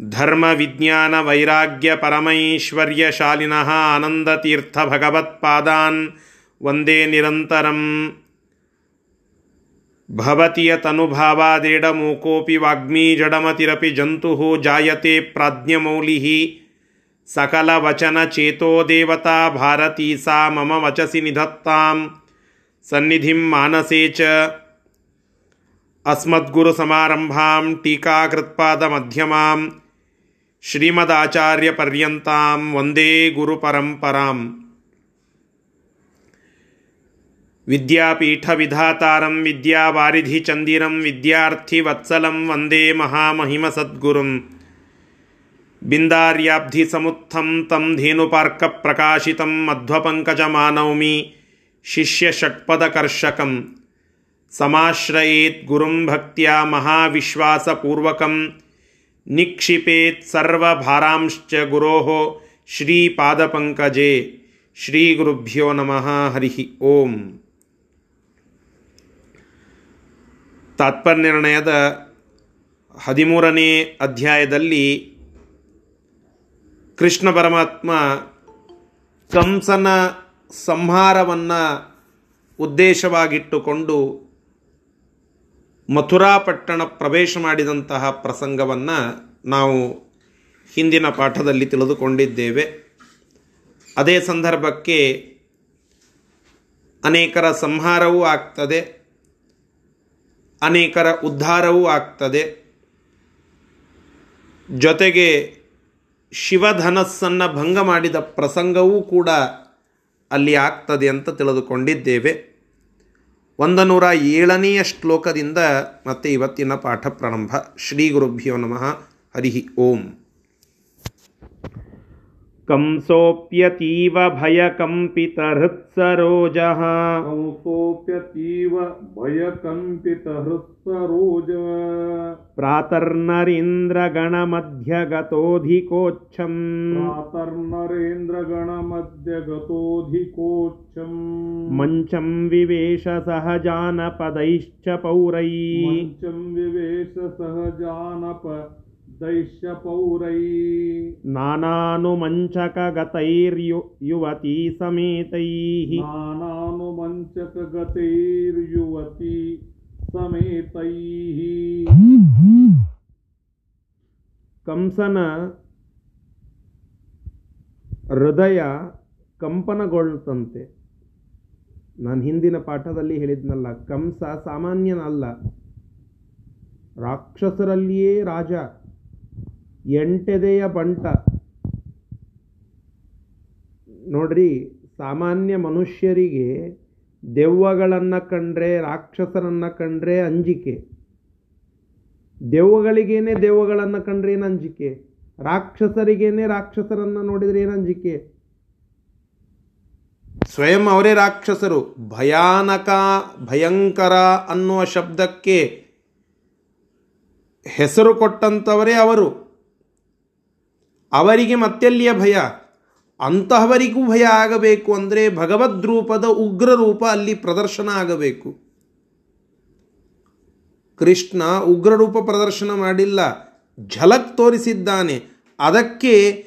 धर्मविज्ञानवैराग्यपरमैश्वर्यशालिनः आनन्दतीर्थभगवत्पादान् वंदे निरन्तरम्। भवति यतनुभावादेडमूकोऽपि वाग्मी जडमतिरपि जन्तुः जायते प्राज्ञमौलिः। सकलवचनचेतो देवता भारती सा मम वचसि निधत्तां। सन्निधिं मानसे च अस्मद्गुरुसमारम्भां टीकाकृत्पादमध्यमां श्रीमदाचार्यपर्यन्तां वन्दे गुरुपरम्पराम् विद्यापीठविधातारं विद्यावारिधिचन्दिरं विद्यार्थिवत्सलं वन्दे महामहिमसद्गुरुं बिन्दार्याब्धिसमुत्थं तं धेनुपार्कप्रकाशितं मध्वपङ्कजमानौमि शिष्यषट्पदकर्षकं समाश्रयेत् गुरुं भक्त्या महाविश्वासपूर्वकं ನಿಕ್ಷಿಪೇತ್ ಸರ್ವಭಾರಾಂಶ್ಚ ಗುರೋ ಶ್ರೀಪಾದಪಂಕಜೆ ಶ್ರೀ ಗುರುಭ್ಯೋ ನಮಃ ಹರಿ ಓಂ. ತಾತ್ಪರ್ಯನಿರ್ಣಯದ ಹದಿಮೂರನೇ ಅಧ್ಯಾಯದಲ್ಲಿ ಕೃಷ್ಣ ಪರಮಾತ್ಮ ಕಂಸನ ಸಂಹಾರವನ್ನು ಉದ್ದೇಶವಾಗಿಟ್ಟುಕೊಂಡು ಮಥುರಾಪಟ್ಟಣ ಪ್ರವೇಶ ಮಾಡಿದಂತಹ ಪ್ರಸಂಗವನ್ನು ನಾವು ಹಿಂದಿನ ಪಾಠದಲ್ಲಿ ತಿಳಿದುಕೊಂಡಿದ್ದೇವೆ. ಅದೇ ಸಂದರ್ಭಕ್ಕೆ ಅನೇಕರ ಸಂಹಾರವೂ ಆಗ್ತದೆ. ಅನೇಕರ ಉದ್ಧಾರವೂ ಆಗ್ತದೆ. ಜೊತೆಗೆ ಶಿವಧನಸ್ಸನ್ನು ಭಂಗ ಮಾಡಿದ ಪ್ರಸಂಗವೂ ಕೂಡ ಅಲ್ಲಿ ಆಗ್ತದೆ ಅಂತ ತಿಳಿದುಕೊಂಡಿದ್ದೇವೆ. ಒಂದು ನೂರ ಏಳನೆಯ ಶ್ಲೋಕದಿಂದ ಮತ್ತೆ ಇವತ್ತಿನ ಪಾಠ ಪ್ರಾರಂಭ. ಶ್ರೀ ಗುರುಭ್ಯೋ ನಮಃ. ಹರಿ ಓಂ. कंसोऽप्यतीव भयकम्पितहृत्सरोजः। कंसोऽप्यतीव भयकम्पितहृत्सरोज। प्रातर्नरीन्द्रगणमध्यगतोऽधिकोच्छम्। प्रातर्नरेन्द्रगणमध्यगतोऽधिकोच्छम्। मञ्चं विवेश सहजानपदैश्च पौरैः। मञ्चं विवेश सहजानप दैश्यपौरै नानानुमञ्चकगतैर्यु युवती समेतैः नानानुमञ्चकगतैर्युवती समेतैः ಕಂಸನ ಹೃದಯ ಕಂಪನಗೊಳ್ತಂತೆ ನಾನು ಹಿಂದಿನ ಪಾಠದಲ್ಲಿ ಹೇಳಿದ್ನಲ್ಲ ಕಂಸ ಸಾಮಾನ್ಯನಲ್ಲ ರಾಕ್ಷಸರಲ್ಲಿಯೇ ರಾಜ ಎಂಟೆದೆಯ ಬಂಟ. ನೋಡ್ರಿ, ಸಾಮಾನ್ಯ ಮನುಷ್ಯರಿಗೆ ದೆವ್ವಗಳನ್ನು ಕಂಡ್ರೆ, ರಾಕ್ಷಸರನ್ನು ಕಂಡ್ರೆ ಅಂಜಿಕೆ. ದೆವ್ವಗಳಿಗೇನೆ ದೆವ್ವಗಳನ್ನು ಕಂಡ್ರೆ ಏನು ಅಂಜಿಕೆ? ರಾಕ್ಷಸರಿಗೇನೆ ರಾಕ್ಷಸರನ್ನು ನೋಡಿದರೆ ಏನು ಅಂಜಿಕೆ? ಸ್ವಯಂ ಅವರೇ ರಾಕ್ಷಸರು. ಭಯಾನಕ, ಭಯಂಕರ ಅನ್ನುವ ಶಬ್ದಕ್ಕೆ ಹೆಸರು ಕೊಟ್ಟಂಥವರೇ ಅವರು. ಅವರಿಗೆ ಮತ್ತೆಲ್ಲಿಯ ಭಯ? ಅಂತಹವರಿಗೂ ಭಯ ಆಗಬೇಕು ಅಂದರೆ ಭಗವದ್ರೂಪದ ಉಗ್ರ ರೂಪ ಅಲ್ಲಿ ಪ್ರದರ್ಶನ ಆಗಬೇಕು. ಕೃಷ್ಣ ಉಗ್ರರೂಪ ಪ್ರದರ್ಶನ ಮಾಡಿಲ್ಲ. ಝಲಕ್ ತೋರಿಸಿದ್ದಾನೆ. ಅದಕ್ಕೆ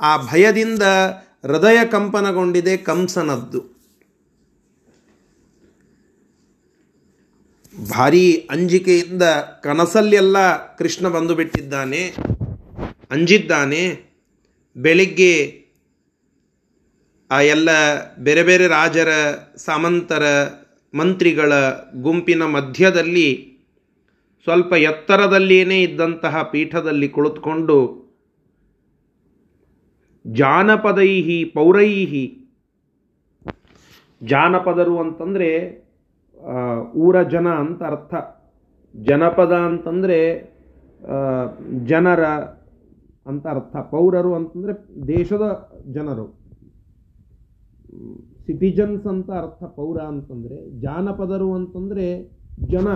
ಆ ಭಯದಿಂದ ಹೃದಯ ಕಂಪನಗೊಂಡಿದೆ ಕಂಸನದ್ದು. ಭಾರೀ ಅಂಜಿಕೆಯಿಂದ ಕನಸಲ್ಲೆಲ್ಲ ಕೃಷ್ಣ ಬಂದು ಬಿಟ್ಟಿದ್ದಾನೆ ಅಂಜಿದ್ದಾನೆ. ಬೆಳಿಗ್ಗೆ ಆ ಎಲ್ಲ ಬೇರೆ ಬೇರೆ ರಾಜರ, ಸಾಮಂತರ, ಮಂತ್ರಿಗಳ ಗುಂಪಿನ ಮಧ್ಯದಲ್ಲಿ ಸ್ವಲ್ಪ ಎತ್ತರದಲ್ಲಿಯೇ ಇದ್ದಂತಹ ಪೀಠದಲ್ಲಿ ಕುಳಿತುಕೊಂಡು ಜಾನಪದೈಹಿ ಪೌರೈಹಿ, ಜಾನಪದರು ಅಂತಂದರೆ ಊರ ಜನ ಅಂತ ಅರ್ಥ. ಜನಪದ ಅಂತಂದರೆ ಜನರ ಅಂತ ಅರ್ಥ. ಪೌರರು ಅಂತಂದರೆ ದೇಶದ ಜನರು. ಸಿಟಿಜನ್ಸ್ ಅಂತ ಅರ್ಥ ಪೌರ ಅಂತಂದರೆ ಜಾನಪದರು ಅಂತಂದರೆ ಜನ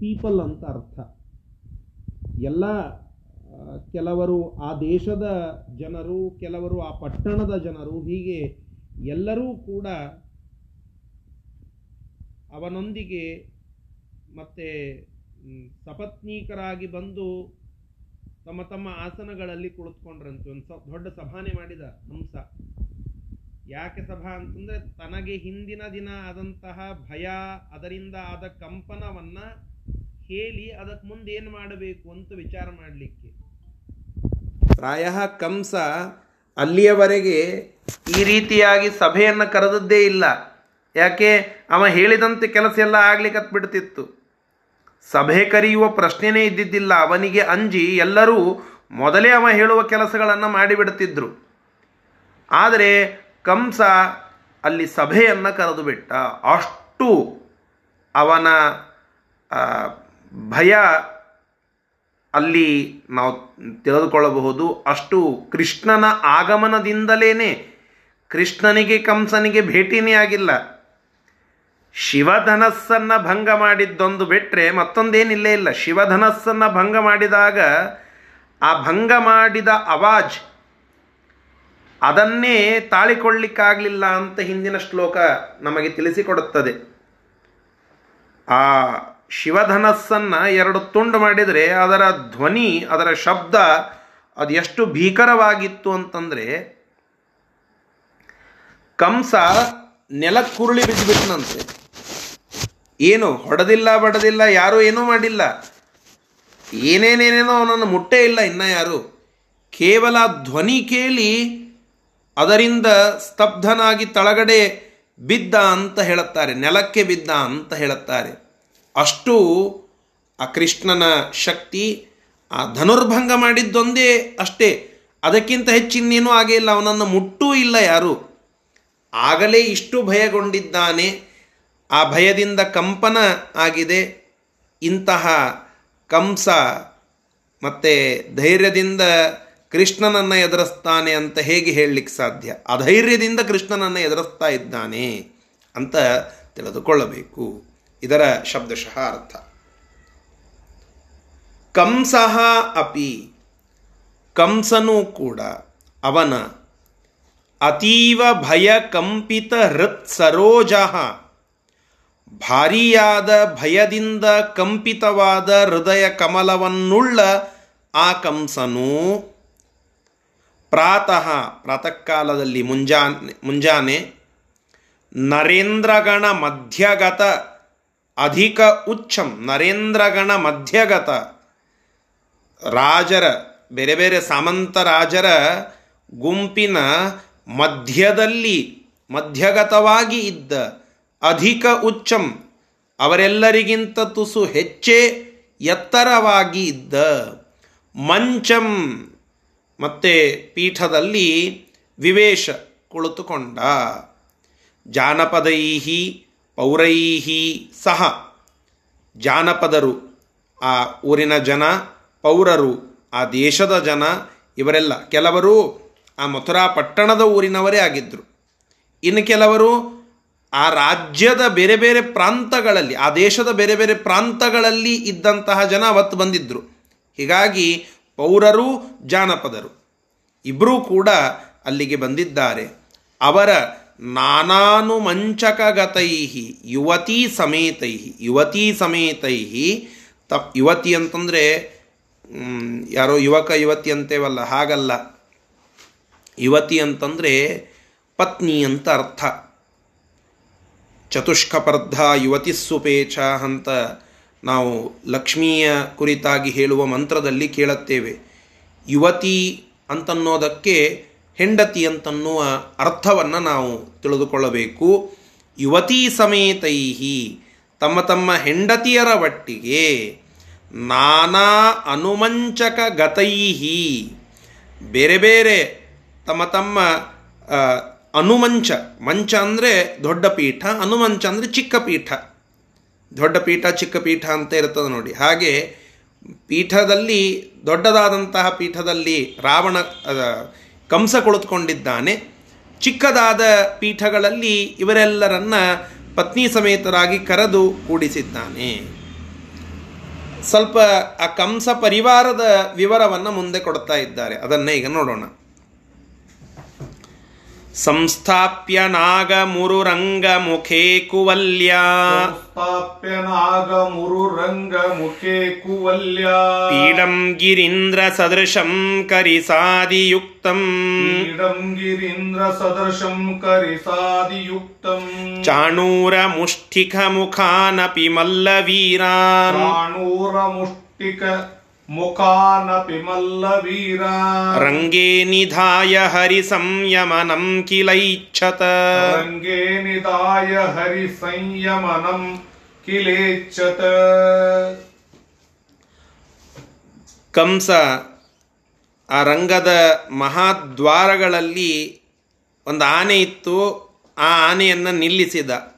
ಪೀಪಲ್ ಅಂತ ಅರ್ಥ. ಎಲ್ಲ ಕೆಲವರು ಆ ದೇಶದ ಜನರು, ಕೆಲವರು ಆ ಪಟ್ಟಣದ ಜನರು, ಹೀಗೆ ಎಲ್ಲರೂ ಕೂಡ ಅವನೊಂದಿಗೆ ಮತ್ತೆ ಸಪತ್ನೀಕರಾಗಿ ಬಂದು ತಮ್ಮ ತಮ್ಮ ಆಸನಗಳಲ್ಲಿ ಕುಳಿತುಕೊಂಡ್ರಂತೆ. ಒಂದು ಸ, ದೊಡ್ಡ ಸಭಾನೆ ಮಾಡಿದ ಹಂಸ. ಯಾಕೆ ಸಭಾ ಅಂತಂದ್ರೆ ತನಗೆ ಹಿಂದಿನ ದಿನ ಆದಂತಹ ಭಯ, ಅದರಿಂದ ಆದ ಕಂಪನವನ್ನ ಹೇಳಿ ಅದಕ್ಕೆ ಮುಂದೆ ಏನು ಮಾಡಬೇಕು ಅಂತ ವಿಚಾರ ಮಾಡಲಿಕ್ಕೆ. ಪ್ರಾಯ ಕಂಸ ಅಲ್ಲಿಯವರೆಗೆ ಈ ರೀತಿಯಾಗಿ ಸಭೆಯನ್ನು ಕರೆದದ್ದೇ ಇಲ್ಲ. ಯಾಕೆ? ಅವ ಹೇಳಿದಂತೆ ಕೆಲಸ ಎಲ್ಲ ಆಗ್ಲಿಕ್ಕೆ ಬಿಡ್ತಿತ್ತು. ಸಭೆ ಕರೆಯುವ ಪ್ರಶ್ನೆನೇ ಇದ್ದಿದ್ದಿಲ್ಲ. ಅವನಿಗೆ ಅಂಜಿ ಎಲ್ಲರೂ ಮೊದಲೇ ಅವ ಹೇಳುವ ಕೆಲಸಗಳನ್ನು ಮಾಡಿಬಿಡ್ತಿದ್ರು. ಆದರೆ ಕಂಸ ಅಲ್ಲಿ ಸಭೆಯನ್ನು ಕರೆದು ಬಿಟ್ಟ ಅಷ್ಟು ಅವನ ಭಯ ಅಲ್ಲಿ ನಾವು ತಿಳಿದುಕೊಳ್ಳಬಹುದು ಅಷ್ಟು ಕೃಷ್ಣನ ಆಗಮನದಿಂದಲೇ ಕೃಷ್ಣನಿಗೆ, ಕಂಸನಿಗೆ ಭೇಟಿನೇ ಆಗಿಲ್ಲ. ಶಿವಧನಸ್ಸನ್ನು ಭಂಗ ಮಾಡಿದ್ದೊಂದು ಬಿಟ್ಟರೆ ಮತ್ತೊಂದೇನಿಲ್ಲೇ ಇಲ್ಲ. ಶಿವಧನಸ್ಸನ್ನು ಭಂಗ ಮಾಡಿದಾಗ ಆ ಭಂಗ ಮಾಡಿದ ಅವಾಜ್ ಅದನ್ನೇ ತಾಳಿಕೊಳ್ಳಿಕ್ಕಾಗಲಿಲ್ಲ ಅಂತ ಹಿಂದಿನ ಶ್ಲೋಕ ನಮಗೆ ತಿಳಿಸಿಕೊಡುತ್ತದೆ. ಆ ಶಿವಧನಸ್ಸನ್ನು ಎರಡು ತುಂಡು ಮಾಡಿದರೆ ಅದರ ಧ್ವನಿ, ಅದರ ಶಬ್ದ ಅದು ಎಷ್ಟು ಭೀಕರವಾಗಿತ್ತು ಅಂತಂದರೆ ಕಂಸ ನೆಲಕ್ಕುರುಳಿ ಬಿದ್ದುಬಿಟ್ಟನಂತೆ ಏನು ಹೊಡೆದಿಲ್ಲ, ಬಡದಿಲ್ಲ, ಯಾರೂ ಏನೂ ಮಾಡಿಲ್ಲ. ಏನೇನೇನೇನೋ ಅವನನ್ನು ಮುಟ್ಟೇ ಇಲ್ಲ ಇನ್ನ ಯಾರು. ಕೇವಲ ಧ್ವನಿ ಕೇಳಿ ಅದರಿಂದ ಸ್ತಬ್ಧನಾಗಿ ತಳಗಡೆ ಬಿದ್ದ ಅಂತ ಹೇಳುತ್ತಾರೆ, ನೆಲಕ್ಕೆ ಬಿದ್ದ ಅಂತ ಹೇಳುತ್ತಾರೆ. ಅಷ್ಟು ಆ ಕೃಷ್ಣನ ಶಕ್ತಿ, ಆ ಧನುರ್ಭಂಗ ಮಾಡಿದ್ದೊಂದೇ ಅಷ್ಟೇ. ಅದಕ್ಕಿಂತ ಹೆಚ್ಚಿನ್ನೇನೂ ಆಗೇ ಇಲ್ಲ, ಅವನನ್ನು ಮುಟ್ಟೂ ಇಲ್ಲ ಯಾರು. ಆಗಲೇ ಇಷ್ಟು ಭಯಗೊಂಡಿದ್ದಾನೆ. ಆ ಭಯದಿಂದ ಕಂಪನ ಆಗಿದೆ. ಇಂತಹ ಕಂಸ ಮತ್ತು ಧೈರ್ಯದಿಂದ ಕೃಷ್ಣನನ್ನು ಎದುರಿಸ್ತಾನೆ ಅಂತ ಹೇಗೆ ಹೇಳಲಿಕ್ಕೆ ಸಾಧ್ಯ? ಅಧೈರ್ಯದಿಂದ ಕೃಷ್ಣನನ್ನು ಎದುರಿಸ್ತಾ ಇದ್ದಾನೆ ಅಂತ ತಿಳಿದುಕೊಳ್ಳಬೇಕು. ಇದರ ಶಬ್ದಶಃ ಅರ್ಥ. ಕಂಸಃ ಅಪಿ. ಕಂಸನೂ ಕೂಡ ಅವನ ಅತೀವ ಭಯ ಕಂಪಿತ ಹೃತ್ ಸರೋಜ ಭಾರಿಯಾದ ಭಯದಿಂದ ಕಂಪಿತವಾದ ಹೃದಯ ಕಮಲವನ್ನುಳ್ಳ ಆ ಕಂಸನು ಪ್ರಾತಃ ಪ್ರಾತಃ ಕಾಲದಲ್ಲಿ ಮುಂಜಾನೆ ಮುಂಜಾನೆ ನರೇಂದ್ರಗಣ ಮಧ್ಯಗತ ಅಧಿಕ ಉಚ್ಚಂ, ನರೇಂದ್ರಗಣ ಮಧ್ಯಗತ ರಾಜರ, ಬೇರೆ ಬೇರೆ ಸಾಮಂತ ರಾಜರ ಗುಂಪಿನ ಮಧ್ಯದಲ್ಲಿ ಮಧ್ಯಗತವಾಗಿ ಇದ್ದ ಅಧಿಕ ಉಚ್ಚಂ. ಅವರೆಲ್ಲರಿಗಿಂತ ತುಸು ಹೆಚ್ಚೇ ಎತ್ತರವಾಗಿ ಇದ್ದ ಮಂಚಂ. ಮತ್ತು ಪೀಠದಲ್ಲಿ ವಿವೇಶ ಕುಳಿತುಕೊಂಡ. ಜಾನಪದೈಹಿ, ಪೌರೈಹಿ ಸಹ. ಜಾನಪದರು, ಆ ಊರಿನ ಜನ, ಪೌರರು, ಆ ದೇಶದ ಜನ, ಇವರೆಲ್ಲ ಕೆಲವರು ಆ ಮಥುರಾ ಪಟ್ಟಣದ ಊರಿನವರೇ ಆಗಿದ್ದರು. ಇನ್ನು ಕೆಲವರು ಆ ರಾಜ್ಯದ ಬೇರೆ ಬೇರೆ ಪ್ರಾಂತಗಳಲ್ಲಿ, ಆ ದೇಶದ ಬೇರೆ ಬೇರೆ ಪ್ರಾಂತಗಳಲ್ಲಿ ಇದ್ದಂತಹ ಜನ ಅವತ್ತು ಬಂದಿದ್ದರು ಹೀಗಾಗಿ ಪೌರರು, ಜಾನಪದರು ಇಬ್ಬರೂ ಕೂಡ ಅಲ್ಲಿಗೆ ಬಂದಿದ್ದಾರೆ. ಅವರ ನಾನಾನುಮಂಚಕಗತೈ ಯುವತಿ ಸಮೇತೈ ಯುವತಿ ಸಮೇತೈ ತ ಯುವತಿ ಅಂತಂದರೆ ಯಾರೋ ಯುವಕ ಯುವತಿ ಅಂತೇವಲ್ಲ, ಹಾಗಲ್ಲ. ಯುವತಿ ಅಂತಂದರೆ ಪತ್ನಿ ಅಂತ ಅರ್ಥ. ಚತುಷ್ಕಪರ್ಧ ಯುವತಿ ಸುಪೇಚ ಅಂತ ನಾವು ಲಕ್ಷ್ಮಿಯ ಕುರಿತಾಗಿ ಹೇಳುವ ಮಂತ್ರದಲ್ಲಿ ಕೇಳುತ್ತೇವೆ. ಯುವತಿ ಅಂತನ್ನೋದಕ್ಕೆ ಹೆಂಡತಿ ಅಂತನ್ನುವ ಅರ್ಥವನ್ನು ನಾವು ತಿಳಿದುಕೊಳ್ಳಬೇಕು. ಯುವತಿ ಸಮೇತೈಹಿ ತಮ್ಮ ತಮ್ಮ ಹೆಂಡತಿಯರ ಒಟ್ಟಿಗೆ ನಾನಾ ಅನುಮಂಚಕ ಗತೈಹಿ. ಬೇರೆ ಬೇರೆ ತಮ್ಮ ತಮ್ಮ ಅನುಮಂಚ. ಮಂಚ ಅಂದರೆ ದೊಡ್ಡ ಪೀಠ, ಅನುಮಂಚ ಅಂದರೆ ಚಿಕ್ಕ ಪೀಠ. ದೊಡ್ಡ ಪೀಠ, ಚಿಕ್ಕ ಪೀಠ ಅಂತ ಇರ್ತದೆ ನೋಡಿ. ಹಾಗೆ ಪೀಠದಲ್ಲಿ, ದೊಡ್ಡದಾದಂತಹ ಪೀಠದಲ್ಲಿ ರಾವಣ ಕಂಸ ಕುಳಿತುಕೊಂಡಿದ್ದಾನೆ ಚಿಕ್ಕದಾದ ಪೀಠಗಳಲ್ಲಿ ಇವರೆಲ್ಲರನ್ನ ಪತ್ನಿ ಸಮೇತರಾಗಿ ಕರೆದು ಕೂಡಿಸಿದ್ದಾನೆ. ಸ್ವಲ್ಪ ಆ ಕಂಸ ಪರಿವಾರದ ವಿವರವನ್ನು ಮುಂದೆ ಕೊಡ್ತಾ ಇದ್ದಾರೆ. ಅದನ್ನೇ ಈಗ ನೋಡೋಣ. ಸಂಸ್ಥಾಪ್ಯ ನಾಗಮುರುರಂಗಮುಖೇ ಕುವಲ್ಯ. ಸಂಸ್ಥಾಪ್ಯ ನಾಗಮುರುರಂಗಮುಖೇ ಕುವಲ್ಯ. ಪೀಡಂ ಗಿರೀಂದ್ರ ಸದೃಶಂ ಕರಿಸಾದಿಯುಕ್ತಂ. ಪೀಡಂ ಗಿರೀಂದ್ರ ಸದೃಶಂ ಕರಿಸಾದಿಯುಕ್ತಂ. ಚಾಣೂರ ಮುಷ್ಠಿಕ ಮುಖಾನಪಿ ಮಲ್ಲವೀರಾನ್. ಚಾಣೂರ ಮುಷ್ಟಿಕ ಮುಖಾನಪಿ ಮಲ್ಲವೀರ ರಂಗೇ ನಿಧಾಯ ಹರಿ ಸಂಯಮನಂ ಕಿಲೈಚ್ಛತ. ರಂಗೇ ನಿಧಾಯ ಹರಿ ಸಂಯಮನಂ ಕಿಲೇಚ್ಛತ. ಕಂಸ ಆ ರಂಗದ ಮಹಾದ್ವಾರಗಳಲ್ಲಿ ಒಂದು ಆನೆ ಇತ್ತು. ಆ ಆನೆಯನ್ನು ನಿಲ್ಲಿಸಿದ.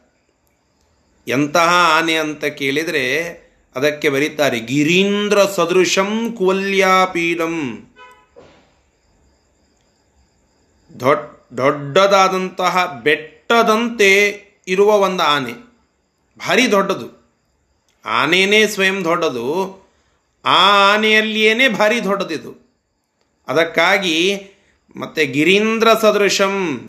ಎಂತಹ ಆನೆ ಅಂತ ಕೇಳಿದರೆ ಅದಕ್ಕೆ ಬರೀತಾರೆ, ಗಿರೀಂದ್ರ ಸದೃಶಂ ಕುವಲ್ಯಾಪೀಡಂ. ದೊಡ್ಡ ದೊಡ್ಡದಾದಂತಹ, ಬೆಟ್ಟದಂತೆ ಇರುವ ಒಂದು ಆನೆ. ಭಾರಿ ದೊಡ್ಡದು. ಆನೆಯೇ ಸ್ವಯಂ ದೊಡ್ಡದು. ಆ ಆನೆಯಲ್ಲಿಯೇ ಭಾರಿ ದೊಡ್ಡದಿದು. ಅದಕ್ಕಾಗಿ ಮತ್ತೆ ಗಿರೀಂದ್ರ ಸದೃಶಂ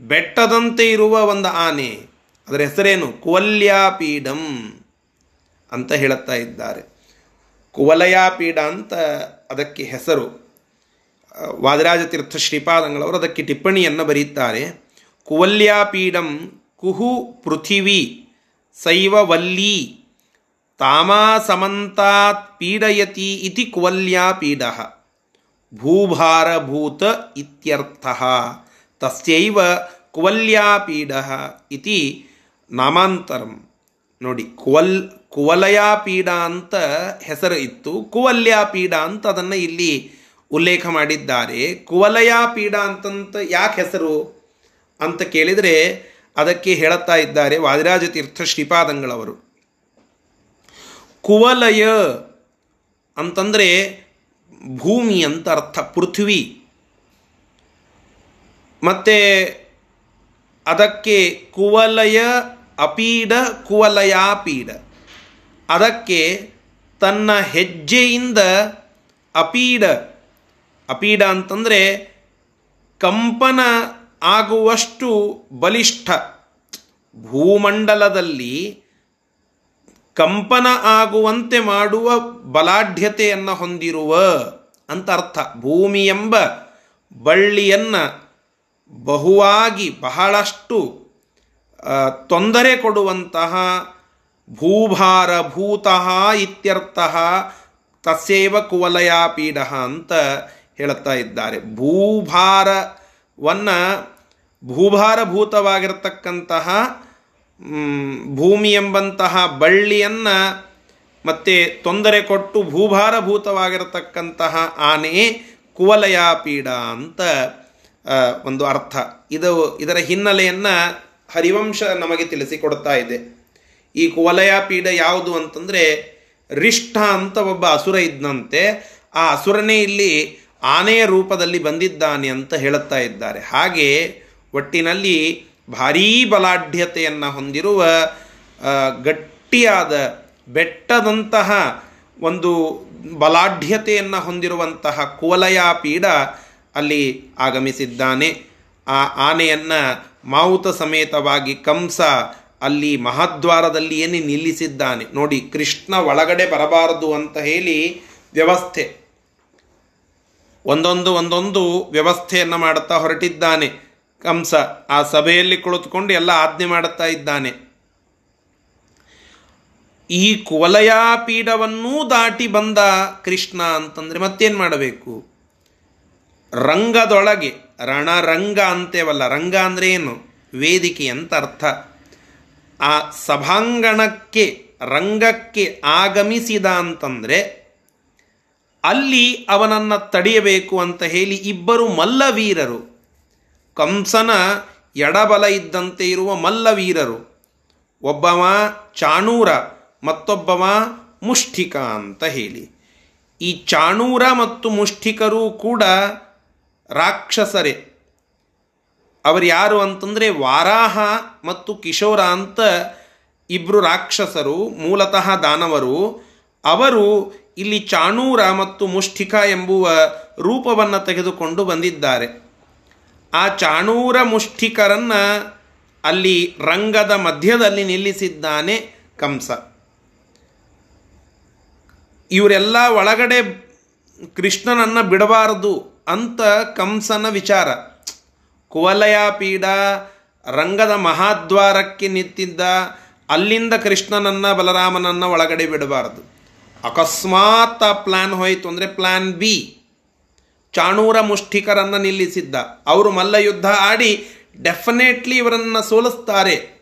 ಬೆಟ್ಟದಂತೆ ಇರುವ ಒಂದು ಆನೆ. ಅದರ ಹೆಸರೇನು? ಕುವಲ್ಯಾಪೀಡಂ. ಅಂತ ಹೇಳುತ್ತಾ ಇದ್ದಾರೆ. ಕುವಲಯಾಪೀಡ ಅಂತ ಅದಕ್ಕೆ ಹೆಸರು ವಾದರಾಜತೀರ್ಥ ವಾದಿರಾಜ ತೀರ್ಥ ಶ್ರೀಪಾದಂಗಳವರು ಅದಕ್ಕೆ ಟಿಪ್ಪಣಿಯನ್ನು ಬರೆಯುತ್ತಾರೆ ಕುವಲ್ಯಾಪೀಡಂ ಕುಹು ಪೃಥಿವಿ ಸೈವ ವಲ್ಲಿ ಪೀಡಯತಿ ಇತಿ ಕುವಲ್ಯಾಪೀಡ ಭೂಭಾರಭೂತ ಇತ್ಯರ್ಥ ತಸ್ಯೈವ ಕುವಲ್ಯಾಪೀಡ ಇತಿ ನಾಮಾಂತರಂ. ನೋಡಿ, ಕುವಲ್ ಕುವಲಯಾಪೀಡ ಅಂತ ಹೆಸರು ಇತ್ತು. ಕುವಲ್ಯಾಪೀಡ ಅಂತ ಅದನ್ನು ಇಲ್ಲಿ ಉಲ್ಲೇಖ ಮಾಡಿದ್ದಾರೆ. ಕುವಲಯಾಪೀಡ ಅಂತಂತ ಯಾಕೆ ಹೆಸರು ಅಂತ ಕೇಳಿದರೆ ಅದಕ್ಕೆ ಹೇಳುತ್ತಾ ಇದ್ದಾರೆ ವಾದಿರಾಜ ತೀರ್ಥ ಶ್ರೀಪಾದಂಗಳವರು. ಕುವಲಯ ಅಂತಂದರೆ ಭೂಮಿ ಅಂತ ಅರ್ಥ, ಪೃಥ್ವಿ. ಮತ್ತು ಅದಕ್ಕೆ ಕುವಲಯ ಅಪೀಡ ಕುವಲಯಾಪೀಡ ಅದಕ್ಕೆ ತನ್ನ ಹೆಜ್ಜೆಯಿಂದ ಅಪೀಡ ಅಪೀಡ ಅಂತಂದರೆ ಕಂಪನ ಆಗುವಷ್ಟು ಬಲಿಷ್ಠ. ಭೂಮಂಡಲದಲ್ಲಿ ಕಂಪನ ಆಗುವಂತೆ ಮಾಡುವ ಬಲಾಢ್ಯತೆಯನ್ನು ಹೊಂದಿರುವ ಅಂತ ಅರ್ಥ. ಭೂಮಿ ಎಂಬ ಬಳ್ಳಿಯನ್ನು ಬಹುವಾಗಿ ಬಹಳಷ್ಟು ತೊಂದರೆ ಕೊಡುವಂತಹ ಭೂಭಾರಭೂತಃ ಇತ್ಯರ್ಥಃ ಕುವಲಯ ಕುವಲಯಾಪೀಡ ಅಂತ ಹೇಳುತ್ತಾ ಇದ್ದಾರೆ. ಭೂಭಾರವನ್ನು ಭೂಭಾರಭೂತವಾಗಿರತಕ್ಕಂತಹ ಭೂಮಿ ಎಂಬಂತಹ ಬಳ್ಳಿಯನ್ನು ಮತ್ತೆ ತೊಂದರೆ ಕೊಟ್ಟು ಭೂಭಾರಭೂತವಾಗಿರತಕ್ಕಂತಹ ಆನೆ ಕುವಲಯಾಪೀಡ ಅಂತ ಒಂದು ಅರ್ಥ. ಇದು ಇದರ ಹಿನ್ನೆಲೆಯನ್ನು ಹರಿವಂಶ ನಮಗೆ ತಿಳಿಸಿಕೊಡ್ತಾ ಇದೆ. ಈ ಕುವಲಯಾಪೀಡ ಯಾವುದು ಅಂತಂದರೆ ರಿಷ್ಠ ಅಂತ ಒಬ್ಬ ಅಸುರ ಇದ್ದಂತೆ ಆ ಅಸುರನೇ ಇಲ್ಲಿ ಆನೆಯ ರೂಪದಲ್ಲಿ ಬಂದಿದ್ದಾನೆ ಅಂತ ಹೇಳುತ್ತಾ ಇದ್ದಾರೆ. ಹಾಗೆ ಒಟ್ಟಿನಲ್ಲಿ ಭಾರೀ ಬಲಾಢ್ಯತೆಯನ್ನು ಹೊಂದಿರುವ ಗಟ್ಟಿಯಾದ, ಬೆಟ್ಟದಂತಹ ಒಂದು ಬಲಾಢ್ಯತೆಯನ್ನು ಹೊಂದಿರುವಂತಹ ಕುವಲಯಾಪೀಡ ಅಲ್ಲಿ ಆಗಮಿಸಿದ್ದಾನೆ. ಆ ಆನೆಯನ್ನು ಮಾವುತ ಸಮೇತವಾಗಿ ಕಂಸ ಅಲ್ಲಿ ಮಹಾದ್ವಾರದಲ್ಲಿ ಏನೇ ನಿಲ್ಲಿಸಿದ್ದಾನೆ. ನೋಡಿ, ಕೃಷ್ಣ ಒಳಗಡೆ ಬರಬಾರದು ಅಂತ ಹೇಳಿ ವ್ಯವಸ್ಥೆ. ಒಂದೊಂದು ಒಂದೊಂದು ವ್ಯವಸ್ಥೆಯನ್ನು ಮಾಡುತ್ತಾ ಹೊರಟಿದ್ದಾನೆ. ಕಂಸ, ಆ ಸಭೆಯಲ್ಲಿ ಕುಳಿತುಕೊಂಡು ಎಲ್ಲ ಆಜ್ಞೆ ಮಾಡುತ್ತಾ ಇದ್ದಾನೆ. ಈ ಕುವಲಯಾಪೀಠವನ್ನೂ ದಾಟಿ ಬಂದ ಕೃಷ್ಣ ಅಂತಂದರೆ ಮತ್ತೇನು ಮಾಡಬೇಕು? ರಂಗದೊಳಗೆ, ರಣರಂಗ ಅಂತೇವಲ್ಲ, ರಂಗ ಅಂದರೆ ಏನು? ವೇದಿಕೆ ಅಂತ ಅರ್ಥ. ಆ ಸಭಾಂಗಣಕ್ಕೆ, ರಂಗಕ್ಕೆ ಆಗಮಿಸಿದ ಅಂತಂದರೆ ಅಲ್ಲಿ ಅವನನ್ನು ತಡೆಯಬೇಕು ಅಂತ ಹೇಳಿ ಇಬ್ಬರು ಮಲ್ಲವೀರರು, ಕಂಸನ ಎಡಬಲ ಇದ್ದಂತೆ ಇರುವ ಮಲ್ಲವೀರರು, ಒಬ್ಬವ ಚಾಣೂರ, ಮತ್ತೊಬ್ಬವ ಮುಷ್ಠಿಕ ಅಂತ ಹೇಳಿ. ಈ ಚಾಣೂರ ಮತ್ತು ಮುಷ್ಠಿಕರು ಕೂಡ ರಾಕ್ಷಸರೇ. ಅವರು ಯಾರು ಅಂತಂದರೆ ವಾರಾಹ ಮತ್ತು ಕಿಶೋರ ಅಂತ ಇಬ್ಬರು ರಾಕ್ಷಸರು, ಮೂಲತಃ ದಾನವರು. ಅವರು ಇಲ್ಲಿ ಚಾಣೂರ ಮತ್ತು ಮುಷ್ಠಿಕ ಎಂಬುವ ರೂಪವನ್ನು ತೆಗೆದುಕೊಂಡು ಬಂದಿದ್ದಾರೆ. ಆ ಚಾಣೂರ ಮುಷ್ಠಿಕರನ್ನು ಅಲ್ಲಿ ರಂಗದ ಮಧ್ಯದಲ್ಲಿ ನಿಲ್ಲಿಸಿದ್ದಾನೆ ಕಂಸ. ಇವರೆಲ್ಲ ಒಳಗಡೆ ಕೃಷ್ಣನನ್ನು ಬಿಡಬಾರದು ಅಂತ ಕಂಸನ ವಿಚಾರ. ಕುವಲಯ ಪೀಡ ರಂಗದ ಮಹಾದ್ವಾರಕ್ಕೆ ನಿಂತಿದ್ದ ಅಲ್ಲಿಂದ ಕೃಷ್ಣನನ್ನ ಬಲರಾಮನನ್ನ ಒಳಗಡೆ ಬಿಡಬಾರದು. ಅಕಸ್ಮಾತ್ ಆ ಪ್ಲ್ಯಾನ್ ಹೋಯಿತು ಅಂದರೆ ಪ್ಲ್ಯಾನ್ ಬಿ ಚಾಣೂರ ಮುಷ್ಠಿಕರನ್ನು ನಿಲ್ಲಿಸಿದ್ದ. ಅವರು ಮಲ್ಲ ಯುದ್ಧ ಆಡಿ ಡೆಫಿನೆಟ್ಲಿ ಇವರನ್ನು ಸೋಲಿಸ್ತಾರೆ.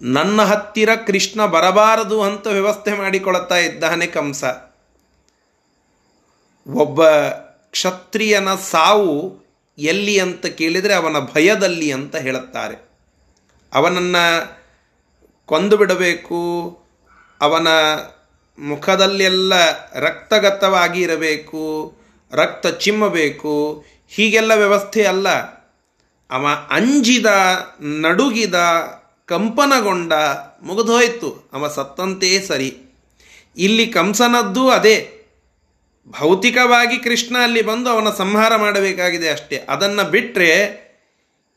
ನನ್ನ ಹತ್ತಿರ ಕೃಷ್ಣ ಬರಬಾರದು ಅಂತ ವ್ಯವಸ್ಥೆ ಮಾಡಿಕೊಳ್ತಾ ಇದ್ದಾನೆ ಕಂಸ ಒಬ್ಬ ಕ್ಷತ್ರಿಯನ ಸಾವು ಎಲ್ಲಿ ಅಂತ ಕೇಳಿದರೆ ಅವನ ಭಯದಲ್ಲಿ ಅಂತ ಹೇಳುತ್ತಾರೆ. ಅವನನ್ನು ಕೊಂದು ಬಿಡಬೇಕು, ಅವನ ಮುಖದಲ್ಲೆಲ್ಲ ರಕ್ತಗತವಾಗಿ ಇರಬೇಕು, ರಕ್ತ ಚಿಮ್ಮಬೇಕು, ಹೀಗೆಲ್ಲ ವ್ಯವಸ್ಥೆ ಅಲ್ಲ. ಅವ ಅಂಜಿದ, ನಡುಗಿದ, ಕಂಪನಗೊಂಡ ಮುಗಿದೋಯ್ತು. ಅವ ಸತ್ತಂತೆ ಸರಿ. ಇಲ್ಲಿ ಕಂಸನದ್ದು ಅದೇ. ಭೌತಿಕವಾಗಿ ಕೃಷ್ಣ ಅಲ್ಲಿ ಬಂದು ಅವನ ಸಂಹಾರ ಮಾಡಬೇಕಾಗಿದೆ ಅಷ್ಟೇ. ಅದನ್ನು ಬಿಟ್ಟರೆ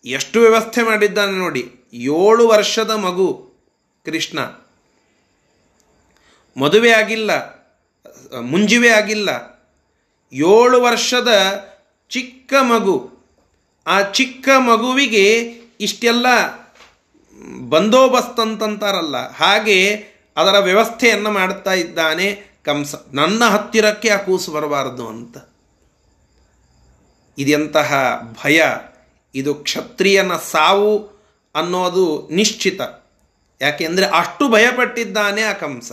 ಎಷ್ಟು ವ್ಯವಸ್ಥೆ ಮಾಡಿದ್ದಾನೆ ನೋಡಿ. ಏಳು ವರ್ಷದ ಮಗು ಕೃಷ್ಣ. ಮದುವೆ ಆಗಿಲ್ಲ, ಮುಂಜಿವೆ ಆಗಿಲ್ಲ. ಏಳು ವರ್ಷದ ಚಿಕ್ಕ ಮಗು. ಆ ಚಿಕ್ಕ ಮಗುವಿಗೆ ಇಷ್ಟೆಲ್ಲ ಬಂದೋಬಸ್ತ್ ಅಂತಂತಾರಲ್ಲ. ಹಾಗೆ ಅದರ ವ್ಯವಸ್ಥೆಯನ್ನು ಮಾಡುತ್ತಾ ಇದ್ದಾನೆ. ಕಂಸ ನನ್ನ ಹತ್ತಿರಕ್ಕೆ ಆ ಕೂಸು ಬರಬಾರದು ಅಂತ. ಇದೆಂತಹ ಭಯ, ಇದು ಕ್ಷತ್ರಿಯನ ಸಾವು ಅನ್ನೋದು ನಿಶ್ಚಿತ. ಯಾಕೆಂದರೆ ಅಷ್ಟು ಭಯಪಟ್ಟಿದ್ದಾನೆ ಆ ಕಂಸ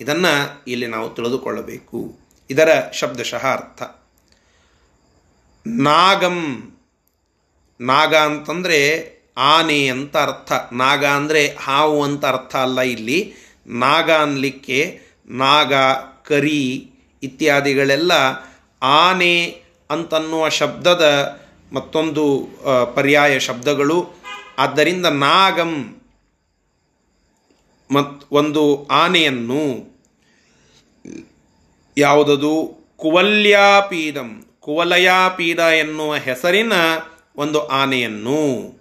ಇದನ್ನು ಇಲ್ಲಿ ನಾವು ತಿಳಿದುಕೊಳ್ಳಬೇಕು. ಇದರ ಶಬ್ದಶಃ ಅರ್ಥ ನಾಗಂ, ನಾಗ ಅಂತಂದರೆ ಆನೆ ಅಂತ ಅರ್ಥ. ನಾಗ ಅಂದರೆ ಹಾವು ಅಂತ ಅರ್ಥ ಅಲ್ಲ ಇಲ್ಲಿ. ನಾಗ ಅನ್ಲಿಕ್ಕೆ ನಾಗ, ಕರಿ ಇತ್ಯಾದಿಗಳೆಲ್ಲ ಆನೆ ಅಂತನ್ನುವ ಶಬ್ದದ ಮತ್ತೊಂದು ಪರ್ಯಾಯ ಶಬ್ದಗಳು. ಆದ್ದರಿಂದ ನಾಗಂ ಮತ್, ಒಂದು ಆನೆಯನ್ನು ಯಾವುದದು? ಕುವಲ್ಯಾಪೀಡಂ ಕುವಲಯಾಪೀಡ ಎನ್ನುವ ಹೆಸರಿನ ಒಂದು ಆನೆಯನ್ನು.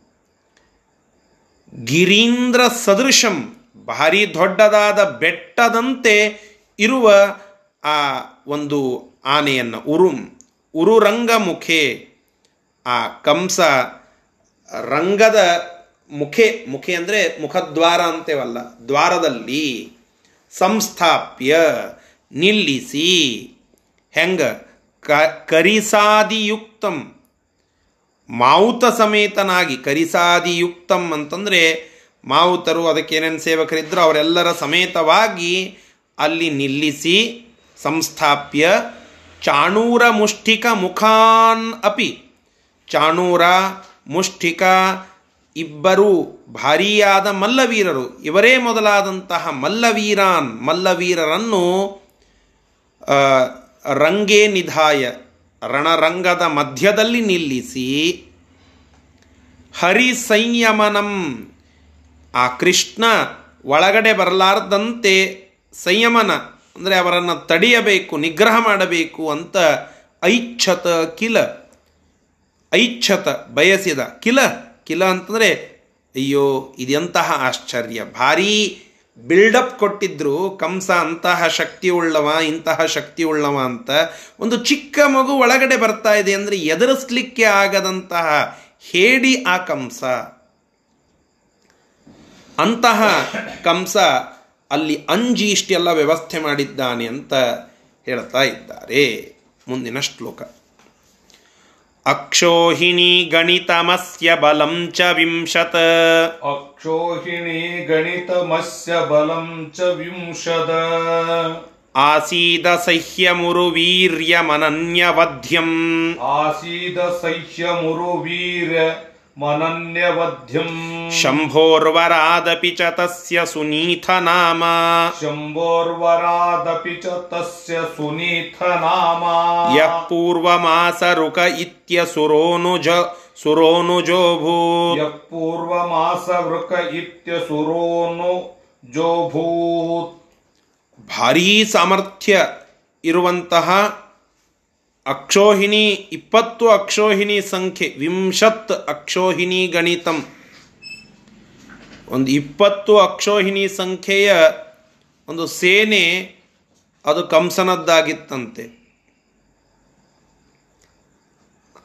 ಗಿರೀಂದ್ರ ಸದೃಶಂ. ಭಾರಿ ದೊಡ್ಡದಾದ ಬೆಟ್ಟದಂತೆ ಇರುವ ಆ ಒಂದು ಆನೆಯನ್ನು ಉರುಂ ಉರುರಂಗ ಮುಖೆ ಆ ಕಂಸ ರಂಗದ ಮುಖೆ ಮುಖೆ ಅಂದರೆ ಮುಖದ್ವಾರ ಅಂತೇವಲ್ಲ, ದ್ವಾರದಲ್ಲಿ ಸಂಸ್ಥಾಪ್ಯ, ನಿಲ್ಲಿಸಿ, ಹೆಂಗ, ಕ, ಕರಿಸಾದಿಯುಕ್ತಂ, ಮಾವುತ ಸಮೇತನಾಗಿ ಕರಿಸಾದಿಯುಕ್ತಂ ಅಂತಂದರೆ ಮಾವುತರು ಅದಕ್ಕೆ ಏನೇನು ಸೇವಕರಿದ್ದರು ಅವರೆಲ್ಲರ ಸಮೇತವಾಗಿ ಅಲ್ಲಿ ನಿಲ್ಲಿಸಿ ಸಂಸ್ಥಾಪ್ಯ ಚಾಣೂರ ಮುಷ್ಟಿಕ ಮುಖಾನ್ ಅಪಿ. ಚಾಣೂರ ಮುಷ್ಟಿಕ ಇಬ್ಬರು ಭಾರೀಯಾದ ಮಲ್ಲವೀರರು. ಇವರೇ ಮೊದಲಾದಂತಹ ಮಲ್ಲವೀರಾನ್ ಮಲ್ಲವೀರರನ್ನು ರಂಗೇ ನಿಧಾಯ, ರಣರಂಗದ ಮಧ್ಯದಲ್ಲಿ ನಿಲ್ಲಿಸಿ ಹರಿ ಸಂಯಮನಂ ಆ ಕೃಷ್ಣ ಒಳಗಡೆ ಬರಲಾರ್ದಂತೆ ಸಂಯಮನ, ಅಂದರೆ ಅವರನ್ನು ತಡೆಯಬೇಕು, ನಿಗ್ರಹ ಮಾಡಬೇಕು ಅಂತ ಐಚ್ಛತ ಕಿಲ, ಐಚ್ಛತ ಬಯಸಿದ. ಕಿಲ ಕಿಲ ಅಂತಂದರೆ, ಅಯ್ಯೋ, ಇದೆಂತಹ ಆಶ್ಚರ್ಯ. ಭಾರೀ ಬಿಲ್ಡಪ್ ಕೊಟ್ಟಿದ್ರು, ಕಂಸ ಅಂತಹ ಶಕ್ತಿ ಉಳ್ಳವ, ಇಂತಹ ಶಕ್ತಿ ಉಳ್ಳವ ಅಂತ. ಒಂದು ಚಿಕ್ಕ ಮಗು ಒಳಗಡೆ ಬರ್ತಾ ಇದೆ ಅಂದರೆ ಎದುರಿಸ್ಲಿಕ್ಕೆ ಆಗದಂತಹ ಹೇಡಿ ಆ ಕಂಸ. ಅಂತಹ ಕಂಸ ಅಲ್ಲಿ ಅಂಜಿ ಇಷ್ಟೆಲ್ಲ ವ್ಯವಸ್ಥೆ ಮಾಡಿದ್ದಾನೆ ಅಂತ ಹೇಳ್ತಾ ಇದ್ದಾರೆ. ಮುಂದಿನ ಶ್ಲೋಕ. ಅಕ್ಷೋಹಿಣಿ ಗಣಿತಮಸ್ಯ ಬಲಂ ಚ ವಿಂಶತ್. ಅಕ್ಷೋಹಿಣಿ ಗಣಿತಮಸ್ಯ ಬಲಂ ಚ ವಿಂಶದ ಆಸೀದ ಸಹ್ಯಮುರು ವೀರ್ಯಮನನ್ಯವಧ್ಯಂ ಆಸೀದ ಸಹ್ಯಮುರು ವೀರ ಮನನ್ಯವಧ್ಯಂ ಶಂಭೋರ್ವರಾದಪಿ ಚ ತಸ್ಯ ಸುನೀಥ ನಾಮ ಶಂಭೋರ್ವರಾದಪಿ ಚ ತಸ್ಯ ಸುನೀಥ ನಾಮ ಯಃ ಪೂರ್ವಮಾಸರುಕ ಇತ್ಯಸುರೋನುಜ ಸುರೋನುಜೋಭೂತ್ ಯಃ ಪೂರ್ವಮಾಸವೃಕ ಇತ್ಯಸುರೋನು ಜೋಭೂತ್ ಭಾರೀ ಸಾಮರ್ಥ್ಯ ಇರುವಂತಹ ಅಕ್ಷೋಹಿಣಿ ಇಪ್ಪತ್ತು ಅಕ್ಷೋಹಿಣಿ ಸಂಖ್ಯೆ, ವಿಂಶತ್ ಅಕ್ಷೋಹಿಣಿ ಗಣಿತಂ. ಒಂದು ಇಪ್ಪತ್ತು ಅಕ್ಷೋಹಿಣಿ ಸಂಖ್ಯೆಯ ಒಂದು ಸೇನೆ ಅದು ಕಂಸನದ್ದಾಗಿತ್ತಂತೆ.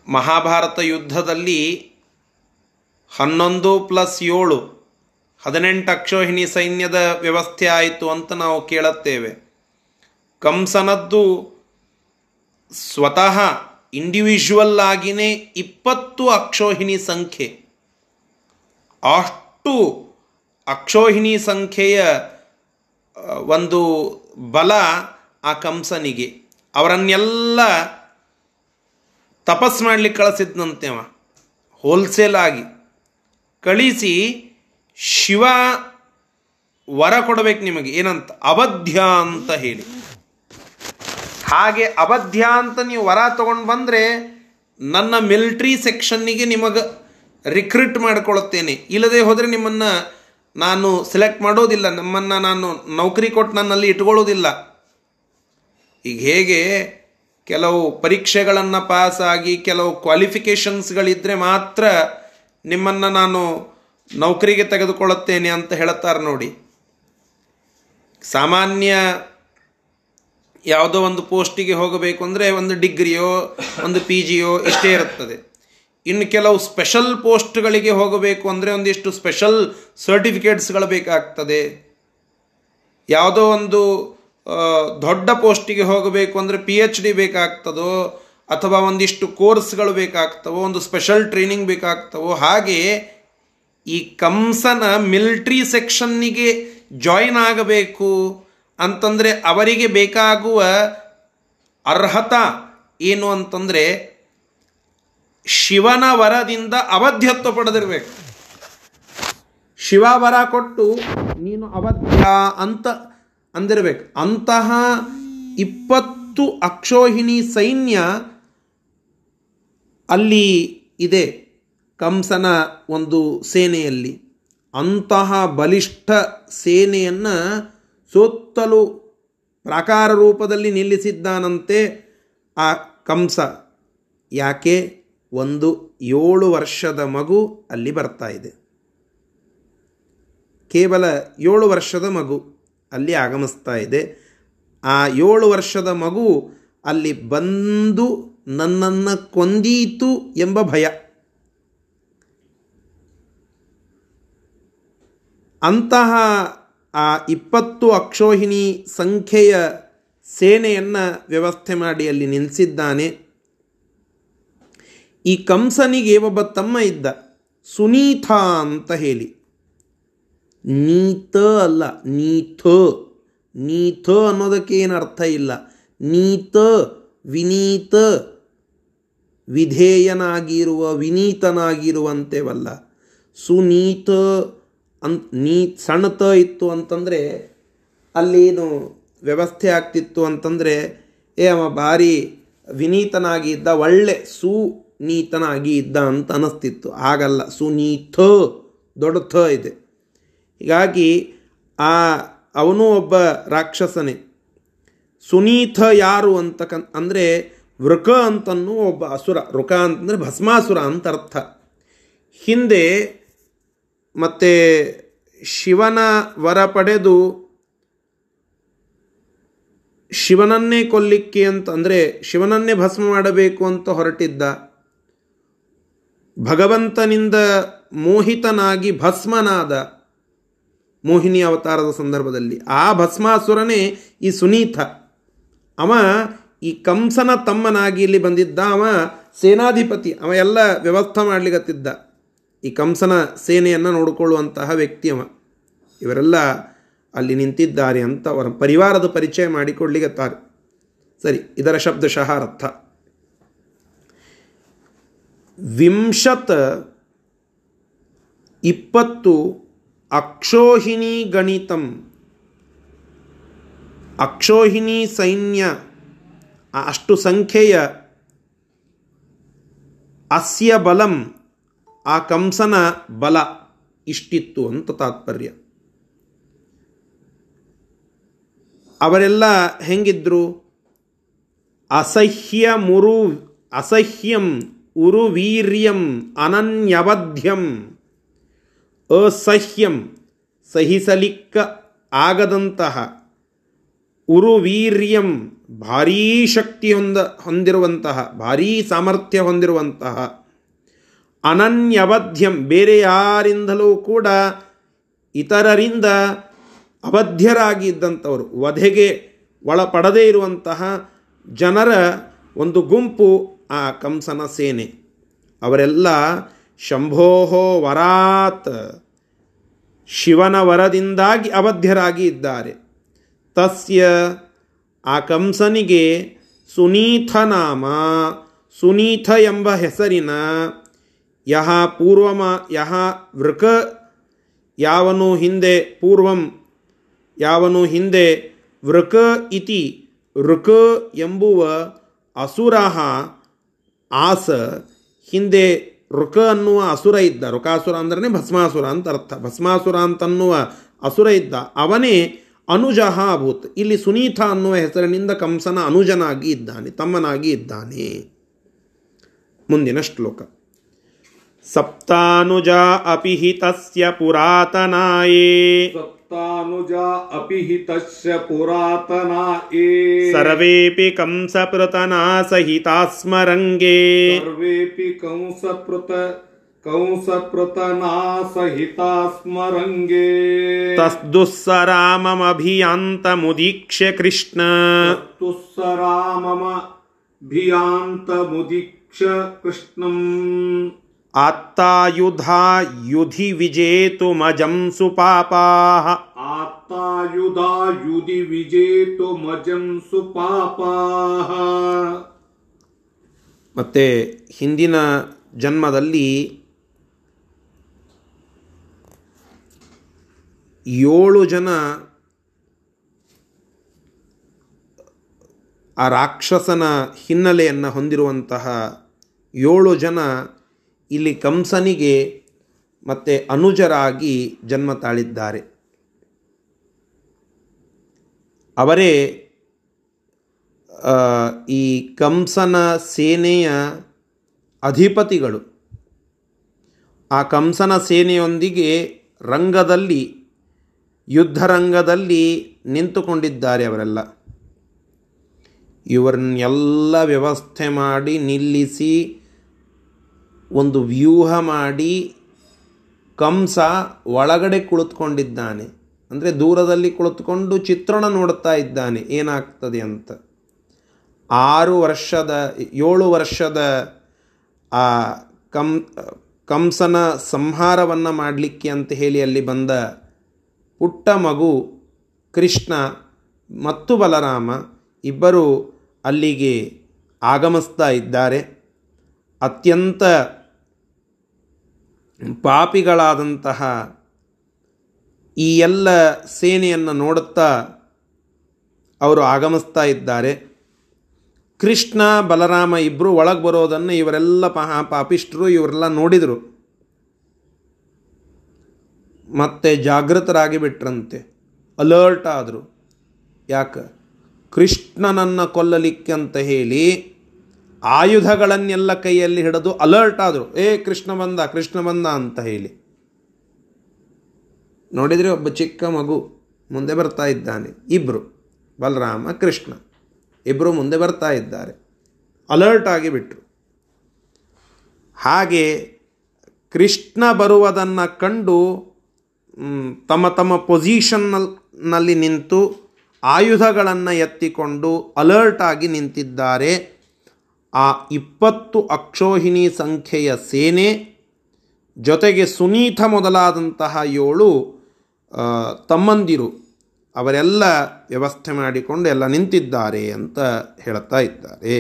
ಮಹಾಭಾರತ ಯುದ್ಧದಲ್ಲಿ ಹನ್ನೊಂದು ಪ್ಲಸ್ ಏಳು, ಹದಿನೆಂಟು ಅಕ್ಷೋಹಿಣಿ ಸೈನ್ಯದ ವ್ಯವಸ್ಥೆ ಆಯಿತು ಅಂತ ನಾವು ಕೇಳುತ್ತೇವೆ. ಕಂಸನದ್ದು ಸ್ವತಃ ಇಂಡಿವಿಜುವಲ್ ಆಗಿನೇ ಇಪ್ಪತ್ತು ಅಕ್ಷೋಹಿಣಿ ಸಂಖ್ಯೆ. ಅಷ್ಟು ಅಕ್ಷೋಹಿಣಿ ಸಂಖ್ಯೆಯ ಒಂದು ಬಲ ಆ ಕಂಸನಿಗೆ. ಅವರನ್ನೆಲ್ಲ ತಪಸ್ ಮಾಡಲಿಕ್ಕೆ ಕಳಿಸಿದ್ನಂತೆ ಅವ. ಹೋಲ್ಸೇಲ್ ಆಗಿ. ಕಳಿಸಿ ಶಿವ ವರ ಕೊಡಬೇಕು ನಿಮಗೆ. ಏನಂತ? ಅವಧ್ಯ ಅಂತ ಹೇಳಿ. ಹಾಗೆ ಅಬಧ್ಯ ಅಂತ ನೀವು ವರ ತಗೊಂಡು ಬಂದರೆ ನನ್ನ ಮಿಲ್ಟ್ರಿ ಸೆಕ್ಷನ್ನಿಗೆ ನಿಮಗೆ ರಿಕ್ರೂಟ್ ಮಾಡಿಕೊಳ್ಳುತ್ತೇನೆ ಇಲ್ಲದೆ ಹೋದರೆ ನಿಮ್ಮನ್ನು ನಾನು ಸೆಲೆಕ್ಟ್ ಮಾಡೋದಿಲ್ಲ. ನಮ್ಮನ್ನು ನಾನು ನೌಕರಿ ಕೊಟ್ಟು ನನ್ನಲ್ಲಿ ಇಟ್ಕೊಳ್ಳೋದಿಲ್ಲ. ಈಗ ಹೇಗೆ ಕೆಲವು ಪರೀಕ್ಷೆಗಳನ್ನು ಪಾಸಾಗಿ ಕೆಲವು ಕ್ವಾಲಿಫಿಕೇಷನ್ಸ್ಗಳಿದ್ದರೆ ಮಾತ್ರ ನಿಮ್ಮನ್ನು ನಾನು ನೌಕರಿಗೆ ತೆಗೆದುಕೊಳ್ಳುತ್ತೇನೆ ಅಂತ ಹೇಳುತ್ತಾರೆ ನೋಡಿ. ಸಾಮಾನ್ಯ ಯಾವುದೋ ಒಂದು ಪೋಸ್ಟಿಗೆ ಹೋಗಬೇಕು ಅಂದರೆ ಒಂದು ಡಿಗ್ರಿಯೋ, ಒಂದು ಪಿ ಜಿಯೋ ಇಷ್ಟೇ ಇರುತ್ತದೆ. ಇನ್ನು ಕೆಲವು ಸ್ಪೆಷಲ್ ಪೋಸ್ಟ್ಗಳಿಗೆ ಹೋಗಬೇಕು ಅಂದರೆ ಒಂದಿಷ್ಟು ಸ್ಪೆಷಲ್ ಸರ್ಟಿಫಿಕೇಟ್ಸ್ಗಳು ಬೇಕಾಗ್ತದೆ. ಯಾವುದೋ ಒಂದು ದೊಡ್ಡ ಪೋಸ್ಟಿಗೆ ಹೋಗಬೇಕು ಅಂದರೆ ಪಿ ಎಚ್ ಡಿ ಬೇಕಾಗ್ತದೋ, ಅಥವಾ ಒಂದಿಷ್ಟು ಕೋರ್ಸ್ಗಳು ಬೇಕಾಗ್ತವೋ, ಒಂದು ಸ್ಪೆಷಲ್ ಟ್ರೈನಿಂಗ್ ಬೇಕಾಗ್ತವೋ, ಹಾಗೆ ಈ ಕಂಸನ ಮಿಲ್ಟ್ರಿ ಸೆಕ್ಷನ್ನಿಗೆ ಜಾಯಿನ್ ಆಗಬೇಕು. ಅಂತಂದರೆ ಅವರಿಗೆ ಬೇಕಾಗುವ ಅರ್ಹತಾ ಏನು ಅಂತಂದರೆ ಶಿವನ ವರದಿಂದ ಅವಧ್ಯತ್ವ ಪಡೆದಿರಬೇಕು. ಶಿವ ವರ ಕೊಟ್ಟು ನೀನು ಅವಧ್ಯ ಅಂತ ಅಂದಿರಬೇಕು. ಅಂತಹ ಇಪ್ಪತ್ತು ಅಕ್ಷೋಹಿಣಿ ಸೈನ್ಯ ಅಲ್ಲಿ ಇದೆ ಕಂಸನ ಒಂದು ಸೇನೆಯಲ್ಲಿ. ಅಂತಹ ಬಲಿಷ್ಠ ಸೇನೆಯನ್ನು ಸುತ್ತಲೂ ಪ್ರಾಕಾರ ರೂಪದಲ್ಲಿ ನಿಲ್ಲಿಸಿದ್ದಾನಂತೆ ಆ ಕಂಸ. ಯಾಕೆ? ಒಂದು ಏಳು ವರ್ಷದ ಮಗು ಅಲ್ಲಿ ಬರ್ತಾ ಇದೆ. ಕೇವಲ ಏಳು ವರ್ಷದ ಮಗು ಅಲ್ಲಿ ಆಗಮಿಸ್ತಾ ಇದೆ. ಆ ಏಳು ವರ್ಷದ ಮಗು ಅಲ್ಲಿ ಬಂದು ನನ್ನನ್ನು ಕೊಂದೀತು ಎಂಬ ಭಯ. ಅಂತಹ ಆ ಇಪ್ಪತ್ತು ಅಕ್ಷೋಹಿಣಿ ಸಂಖ್ಯೆಯ ಸೇನೆಯನ್ನು ವ್ಯವಸ್ಥೆ ಮಾಡಿ ಅಲ್ಲಿ ನಿಲ್ಲಿಸಿದ್ದಾನೆ ಈ ಕಂಸನಿಗೆ ಒಬ್ಬ ತಮ್ಮ ಇದ್ದ, ಸುನೀಥ ಅಂತ ಹೇಳಿ. ನೀತ ಅಲ್ಲ, ನೀಥ. ನೀಥ ಅನ್ನೋದಕ್ಕೆ ಏನು ಅರ್ಥ ಇಲ್ಲ. ನೀತ ವಿನೀತ. ವಿಧೇಯನಾಗಿರುವ, ವಿನೀತನಾಗಿರುವಂತೆವಲ್ಲ. ಸುನೀತ ಅಂತ ನೀ ಸಣ್ಣತ ಇತ್ತು ಅಂತಂದರೆ ಅಲ್ಲೇನು ವ್ಯವಸ್ಥೆ ಆಗ್ತಿತ್ತು ಅಂತಂದರೆ, ಏ ಅವ ಭಾರಿ ವಿನೀತನಾಗಿ ಇದ್ದ, ಒಳ್ಳೆ ಸುನೀತನಾಗಿ ಇದ್ದ ಅಂತ ಅನ್ನಿಸ್ತಿತ್ತು ಆಗಲ್ಲ ಸುನೀತ ದೊಡ್ಡ ಥ ಇದೆ. ಹೀಗಾಗಿ, ಆ, ಅವನು ಒಬ್ಬ ರಾಕ್ಷಸನೇ. ಸುನೀತ ಯಾರು ಅಂತ ಕನ್ ಅಂದರೆ ವೃಕ ಅಂತನೂ ಒಬ್ಬ ಅಸುರ. ವೃಕ ಅಂತಂದರೆ ಭಸ್ಮಾಸುರ ಅಂತ ಅರ್ಥ. ಹಿಂದೆ ಮತ್ತು ಶಿವನ ವರ ಪಡೆದು ಶಿವನನ್ನೇ ಕೊಲ್ಲಿಕ್ಕೆ ಅಂತ, ಅಂದರೆ ಶಿವನನ್ನೇ ಭಸ್ಮ ಮಾಡಬೇಕು ಅಂತ ಹೊರಟಿದ್ದ, ಭಗವಂತನಿಂದ ಮೋಹಿತನಾಗಿ ಭಸ್ಮನಾದ ಮೋಹಿನಿ ಅವತಾರದ ಸಂದರ್ಭದಲ್ಲಿ, ಆ ಭಸ್ಮಾಸುರನೇ ಈ ಸುನೀತ. ಅವ ಈ ಕಂಸನ ತಮ್ಮನಾಗಿ ಇಲ್ಲಿ ಬಂದಿದ್ದ, ಅವ ಸೇನಾಧಿಪತಿ, ಅವ ಎಲ್ಲ ವ್ಯವಸ್ಥೆ ಮಾಡ್ಲಿಕ್ಕತ್ತಿದ್ದ ಈ ಕಂಸನ ಸೇನೆಯನ್ನು ನೋಡಿಕೊಳ್ಳುವಂತಹ ವ್ಯಕ್ತಿ ಅವ ಇವರೆಲ್ಲ ಅಲ್ಲಿ ನಿಂತಿದ್ದಾರೆ ಅಂತ ಅವರ ಪರಿವಾರದ ಪರಿಚಯ ಮಾಡಿಕೊಳ್ಳಿಗತ್ತಾರೆ ಸರಿ, ಇದರ ಶಬ್ದಶಃ ಅರ್ಥ ವಿಂಶತ್ ಇಪ್ಪತ್ತು ಅಕ್ಷೋಹಿಣಿ ಗಣಿತಂ. ಅಕ್ಷೋಹಿಣಿ ಸೈನ್ಯ ಅಷ್ಟು ಸಂಖ್ಯೆಯ ಅಸ್ಯ ಬಲಂ ಆ ಕಂಸನ ಬಲ ಇಷ್ಟಿತ್ತು ಅಂತ ತಾತ್ಪರ್ಯ. ಅವರೆಲ್ಲ ಹೆಂಗಿದ್ರು? ಅಸಹ್ಯ ಮುರು, ಅಸಹ್ಯಂ ಉರುವೀರ್ಯಂ ಅನನ್ಯವಧ್ಯಂ, ಅಸಹ್ಯಂ ಸಹಿಸಲಿಕ್ಕ ಆಗದಂತಹ ಉರುವೀರ್ಯಂ ಭಾರೀ ಶಕ್ತಿ ಹೊಂದ, ಹೊಂದಿರುವಂತಹ, ಭಾರೀ ಸಾಮರ್ಥ್ಯ ಹೊಂದಿರುವಂತಹ ಅನನ್ಯವಧ್ಯಂ ಬೇರೆ ಯಾರಿಂದಲೂ ಕೂಡ ಇತರರಿಂದ ಅಬದ್ಧರಾಗಿ ಇದ್ದಂಥವರು ವಧೆಗೆ ಒಳಪಡದೇ ಇರುವಂತಹ ಜನರ ಒಂದು ಗುಂಪು ಆ ಕಂಸನ ಸೇನೆ. ಅವರೆಲ್ಲ ಶಂಭೋಹೋ ವರಾತ್, ಶಿವನ ವರದಿಂದಾಗಿ ಅವಧ್ಯರಾಗಿ ಇದ್ದಾರೆ. ತಸ್ಯ ಆ ಕಂಸನಿಗೆ ಸುನೀಥ ನಾಮ, ಸುನೀಥ ಎಂಬ ಹೆಸರಿನ ಯಹ ಪೂರ್ವಮ, ಯಹ ವೃಕ, ಯಾವನು ಹಿಂದೆ ಪೂರ್ವಂ, ಯಾವನು ಹಿಂದೆ ವೃಕ ಇತಿ, ವೃಕ ಎಂಬುವ ಅಸುರ ಆಸ, ಹಿಂದೆ ಋಕ ಅನ್ನುವ ಅಸುರ ಇದ್ದ. ಋಕಾಸುರ ಅಂದ್ರೆ ಭಸ್ಮಾಸುರ ಅಂತ ಅರ್ಥ. ಭಸ್ಮಾಸುರ ಅಂತನ್ನುವ ಅಸುರ ಇದ್ದ. ಅವನೇ ಅನುಜಃ ಅಭೂತ್. ಇಲ್ಲಿ ಸುನೀತ ಅನ್ನುವ ಹೆಸರಿನಿಂದ ಕಂಸನ ಅನುಜನಾಗಿ ಇದ್ದಾನೆ, ತಮ್ಮನಾಗಿ ಇದ್ದಾನೆ. ಮುಂದಿನ ಶ್ಲೋಕ. सप्तानुजा अपि हि तस्य पुरातनाये सप्तानुजा अपि हि तस्य पुरातनाये सर्वेऽपि कंसपृतनासहिताः स्मरङ्गे सर्वेऽपि कंसपृत कंसपृतनासहिता स्मरङ्गे तस्दुःसराममभियान्तमुदीक्ष्य कृष्ण तस्दुःसराममभियान्तमुदीक्ष्य कृष्णम् ಆತ್ತಾಯುಧಾ ಯುಧಿ ವಿಜೇತುಮಜಂ ಸುಪಾಪಾಹ आत्तायुधा युधि विजेतुमजं सुपापाः ಮತ್ತೆ ಹಿಂದಿನ ಜನ್ಮದಲ್ಲಿ ಏಳು ಜನ ಆ ರಾಕ್ಷಸನ ಹಿನ್ನೆಲೆಯನ್ನು ಹೊಂದಿರುವಂತಹ ಏಳು ಜನ ಇಲ್ಲಿ ಕಂಸನಿಗೆ ಮತ್ತು ಅನುಜರಾಗಿ ಜನ್ಮ ತಾಳಿದ್ದಾರೆ. ಅವರೇ ಈ ಕಂಸನ ಸೇನೆಯ ಅಧಿಪತಿಗಳು. ಆ ಕಂಸನ ಸೇನೆಯೊಂದಿಗೆ ರಂಗದಲ್ಲಿ, ಯುದ್ಧರಂಗದಲ್ಲಿ ನಿಂತುಕೊಂಡಿದ್ದಾರೆ ಅವರೆಲ್ಲ. ಇವರನ್ನೆಲ್ಲ ವ್ಯವಸ್ಥೆ ಮಾಡಿ ನಿಲ್ಲಿಸಿ ಒಂದು ವ್ಯೂಹ ಮಾಡಿ ಕಂಸ ಒಳಗಡೆ ಕುಳಿತುಕೊಂಡಿದ್ದಾನೆ. ಅಂದರೆ ದೂರದಲ್ಲಿ ಕುಳಿತುಕೊಂಡು ಚಿತ್ರಣ ನೋಡ್ತಾ ಇದ್ದಾನೆ. ಏನಾಗ್ತದೆ ಅಂತ. ಆರು ವರ್ಷದ, ಏಳು ವರ್ಷದ ಆ ಕಂ, ಕಂಸನ ಸಂಹಾರವನ್ನು ಮಾಡಲಿಕ್ಕೆ ಅಂತ ಹೇಳಿ ಅಲ್ಲಿ ಬಂದ ಪುಟ್ಟ ಮಗು ಕೃಷ್ಣ ಮತ್ತು ಬಲರಾಮ ಇಬ್ಬರು ಅಲ್ಲಿಗೆ ಆಗಮಿಸ್ತಾ ಇದ್ದಾರೆ. ಅತ್ಯಂತ ಪಾಪಿಗಳಾದಂತಹ ಈ ಎಲ್ಲ ಸೇನೆಯನ್ನು ನೋಡುತ್ತಾ ಅವರು ಆಗಮಿಸ್ತಾ ಇದ್ದಾರೆ. ಕೃಷ್ಣ, ಬಲರಾಮ ಇಬ್ಬರು ಒಳಗೆ ಬರೋದನ್ನು ಇವರೆಲ್ಲ ಪಾಪಿಷ್ಟರು ಪಾಪಿಷ್ಠರು ಇವರೆಲ್ಲ ನೋಡಿದರು. ಮತ್ತೆ ಜಾಗೃತರಾಗಿ ಬಿಟ್ರಂತೆ. ಅಲರ್ಟ್ ಆದರು. ಯಾಕೆ? ಕೃಷ್ಣನನ್ನು ಕೊಲ್ಲಲಿಕ್ಕೆ ಅಂತ ಹೇಳಿ ಆಯುಧಗಳನ್ನೆಲ್ಲ ಕೈಯಲ್ಲಿ ಹಿಡಿದು ಅಲರ್ಟ್ ಆದರು, ಏ, ಕೃಷ್ಣ ಬಂದ ಕೃಷ್ಣ ಬಂದ ಅಂತ ಹೇಳಿ. ನೋಡಿದರೆ ಒಬ್ಬ ಚಿಕ್ಕ ಮಗು ಮುಂದೆ ಬರ್ತಾ ಇದ್ದಾನೆ. ಇಬ್ಬರು ಬಲರಾಮ, ಕೃಷ್ಣ. ಇಬ್ಬರು ಮುಂದೆ ಬರ್ತಾ ಇದ್ದಾರೆ. ಅಲರ್ಟ್ ಆಗಿಬಿಟ್ರು ಹಾಗೆ ಕೃಷ್ಣ ಬರುವುದನ್ನು ಕಂಡು ತಮ್ಮ ತಮ್ಮ ಪೊಸಿಷನ್ನಲ್ಲಿ ನಿಂತು ಆಯುಧಗಳನ್ನು ಎತ್ತಿಕೊಂಡು ಅಲರ್ಟ್ ಆಗಿ ನಿಂತಿದ್ದಾರೆ. ಆ ಇಪ್ಪತ್ತು ಅಕ್ಷೋಹಿಣಿ ಸಂಖ್ಯೆಯ ಸೇನೆ ಜೊತೆಗೆ ಸುನೀತ ಮೊದಲಾದಂತಹ ಏಳು ತಮ್ಮಂದಿರು, ಅವರೆಲ್ಲ ವ್ಯವಸ್ಥೆ ಮಾಡಿಕೊಂಡು ಎಲ್ಲ ನಿಂತಿದ್ದಾರೆ ಅಂತ ಹೇಳ್ತಾ ಇದ್ದಾರೆ.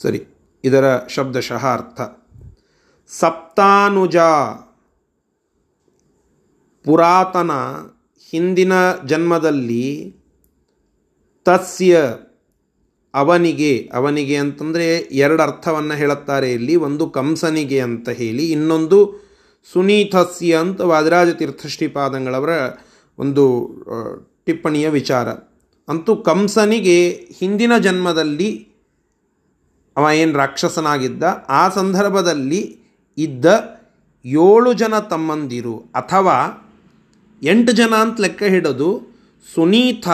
ಸರಿ, ಇದರ ಶಬ್ದಶಃ ಅರ್ಥ. ಸಪ್ತಾನುಜ, ಪುರಾತನ ಹಿಂದಿನ ಜನ್ಮದಲ್ಲಿ ತಸ್ಯ ಅವನಿಗೆ ಅವನಿಗೆ ಅಂತಂದರೆ ಎರಡು ಅರ್ಥವನ್ನು ಹೇಳುತ್ತಾರೆ ಇಲ್ಲಿ. ಒಂದು ಕಂಸನಿಗೆ ಅಂತ ಹೇಳಿ, ಇನ್ನೊಂದು ಸುನೀತಸ್ಯ ಅಂತ ವಾದಿರಾಜ ತೀರ್ಥಶ್ರೀಪಾದಂಗಳವರ ಒಂದು ಟಿಪ್ಪಣಿಯ ವಿಚಾರ. ಅಂತೂ ಕಂಸನಿಗೆ ಹಿಂದಿನ ಜನ್ಮದಲ್ಲಿ ಅವ ಏನು ರಾಕ್ಷಸನಾಗಿದ್ದ, ಆ ಸಂದರ್ಭದಲ್ಲಿ ಇದ್ದ ಏಳು ಜನ ತಮ್ಮಂದಿರು ಅಥವಾ ಎಂಟು ಜನ ಅಂತ ಲೆಕ್ಕ ಹಿಡಿದು ಸುನೀತ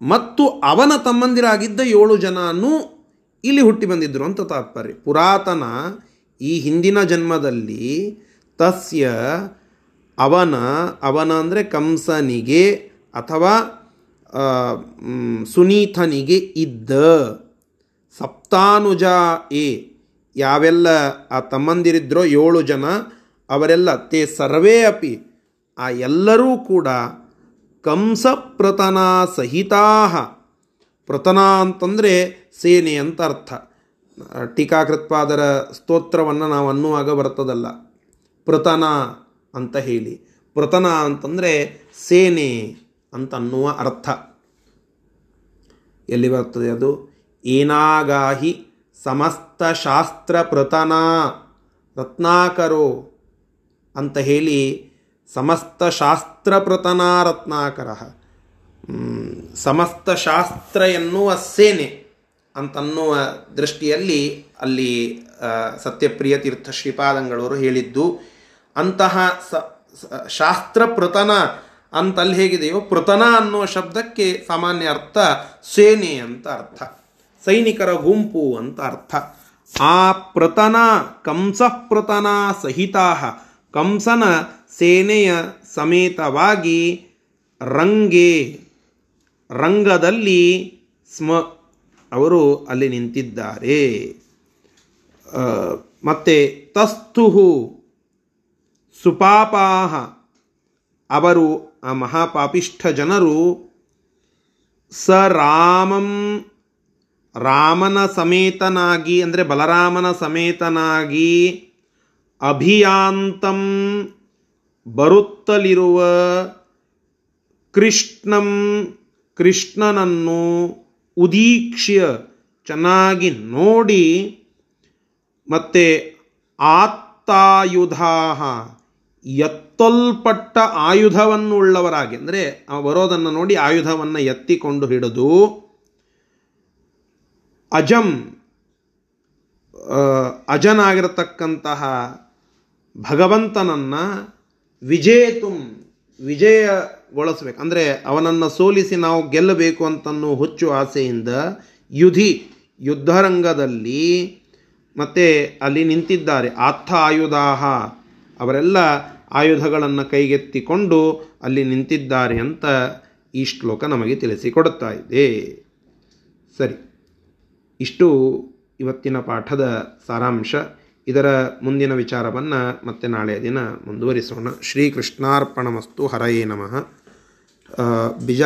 ಮತ್ತು ಅವನ ತಮ್ಮಂದಿರಾಗಿದ್ದ ಏಳು ಜನನೂ ಇಲ್ಲಿ ಹುಟ್ಟಿ ಬಂದಿದ್ದರು ಅಂತ ತಾತ್ಪರ್ಯ. ಪುರಾತನ ಈ ಹಿಂದಿನ ಜನ್ಮದಲ್ಲಿ ತಸ್ಯ ಅವನ ಅವನ ಅಂದರೆ ಕಂಸನಿಗೆ ಅಥವಾ ಸುನೀತನಿಗೆ ಇದ್ದ. ಸಪ್ತಾನುಜ ಎ, ಯಾವೆಲ್ಲ ಆ ತಮ್ಮಂದಿರಿದ್ರೋ ಏಳು ಜನ, ಅವರೆಲ್ಲ, ತೇ ಸರ್ವೇ ಅಪಿ, ಆ ಎಲ್ಲರೂ ಕೂಡ ಕಂಸ ಪ್ರತನ ಸಹಿತಾ ಪ್ರತನ ಅಂತಂದರೆ ಸೇನೆ ಅಂತ ಅರ್ಥ. ಟೀಕಾಕೃತ್ಪಾದರ ಸ್ತೋತ್ರವನ್ನು ನಾವು ಅನ್ನುವಾಗ ಬರ್ತದಲ್ಲ. ಪ್ರತನ ಅಂತ ಹೇಳಿ. ಪ್ರತನ ಅಂತಂದರೆ ಸೇನೆ ಅಂತ ಅನ್ನುವ ಅರ್ಥ. ಎಲ್ಲಿ ಬರ್ತದೆ ಅದು? ಏನಾಗಾಹಿ ಸಮಸ್ತ ಶಾಸ್ತ್ರ ಪ್ರತನ ರತ್ನಾಕರು ಅಂತ ಹೇಳಿ ಸಮಸ್ತ ಶಾಸ್ತ್ರ ಪ್ರತನ ರತ್ನಾಕರ ಹ್ಮ್, ಸಮಸ್ತ ಶಾಸ್ತ್ರ ಎನ್ನುವ ಸೇನೆ ಅಂತನ್ನುವ ದೃಷ್ಟಿಯಲ್ಲಿ ಅಲ್ಲಿ ಸತ್ಯಪ್ರಿಯ ತೀರ್ಥ ಶ್ರೀಪಾದಂಗಳವರು ಹೇಳಿದ್ದು ಅಂತಹ ಸ ಶಾಸ್ತ್ರ ಪ್ರತನ ಅಂತಲ್ಲಿ ಹೇಗಿದೆಯೋ ಪ್ರತನ ಅನ್ನುವ ಶಬ್ದಕ್ಕೆ ಸಾಮಾನ್ಯ ಅರ್ಥ ಸೇನೆ ಅಂತ ಅರ್ಥ ಸೈನಿಕರ ಗುಂಪು ಅಂತ ಅರ್ಥ. ಆ ಪ್ರತನ ಕಂಸ ಪ್ರತನ ಸಹಿತಾ ಕಂಸನ ಸೇನೆಯ ಸಮೇತವಾಗಿ ರಂಗೆ, ರಂಗದಲ್ಲಿ ಸ್ಮ, ಅವರು ಅಲ್ಲಿ ನಿಂತಿದ್ದಾರೆ. ಮತ್ತೆ ತಸ್ತುಹು, ಸುಪಾಪಾಹ, ಅವರು ಆ ಮಹಾಪಾಪಿಷ್ಠ ಜನರು ಸ ರಾಮಂ, ರಾಮನ ಸಮೇತನಾಗಿ, ಅಂದರೆ ಬಲರಾಮನ ಸಮೇತನಾಗಿ ಅಭಿಯಾಂತಂ ಬರುತ್ತಲಿರುವ ಕೃಷ್ಣಂ ಕೃಷ್ಣನನ್ನು ಉದೀಕ್ಷ್ಯ ಚೆನ್ನಾಗಿ ನೋಡಿ ಮತ್ತೆ ಆತ್ತಾಯುಧಾ ಎತ್ತಲ್ಪಟ್ಟ ಆಯುಧವನ್ನು ಉಳ್ಳವರಾಗಿ ಅಂದರೆ ಬರೋದನ್ನು ನೋಡಿ ಆಯುಧವನ್ನು ಎತ್ತಿಕೊಂಡು ಹಿಡಿದು ಅಜಂ ಅಜನಾಗಿರತಕ್ಕಂತಹ ಭಗವಂತನನ್ನು ವಿಜೇತುಂ ವಿಜಯಗೊಳಿಸ್ಬೇಕು ಅಂದರೆ ಅವನನ್ನು ಸೋಲಿಸಿ ನಾವು ಗೆಲ್ಲಬೇಕು ಅಂತನ್ನೋ ಹುಚ್ಚು ಆಸೆಯಿಂದ ಯುಧಿ ಯುದ್ಧರಂಗದಲ್ಲಿ ಮತ್ತೆ ಅಲ್ಲಿ ನಿಂತಿದ್ದಾರೆ. ಆರ್ಥ ಆಯುಧಾಹ. ಅವರೆಲ್ಲ ಆಯುಧಗಳನ್ನು ಕೈಗೆತ್ತಿಕೊಂಡು ಅಲ್ಲಿ ನಿಂತಿದ್ದಾರೆ ಅಂತ ಈ ಶ್ಲೋಕ ನಮಗೆ ತಿಳಿಸಿಕೊಡುತ್ತಾ ಇದೆ. ಸರಿ. ಇಷ್ಟು ಇವತ್ತಿನ ಪಾಠದ ಸಾರಾಂಶ. ಇದರ ಮುಂದಿನ ವಿಚಾರವನ್ನು ಮತ್ತೆ ನಾಳೆಯ ದಿನ ಮುಂದುವರಿಸೋಣ. ಶ್ರೀಕೃಷ್ಣಾರ್ಪಣಮಸ್ತು ಹರಯೇ ನಮಃ. ಬಿಜಾ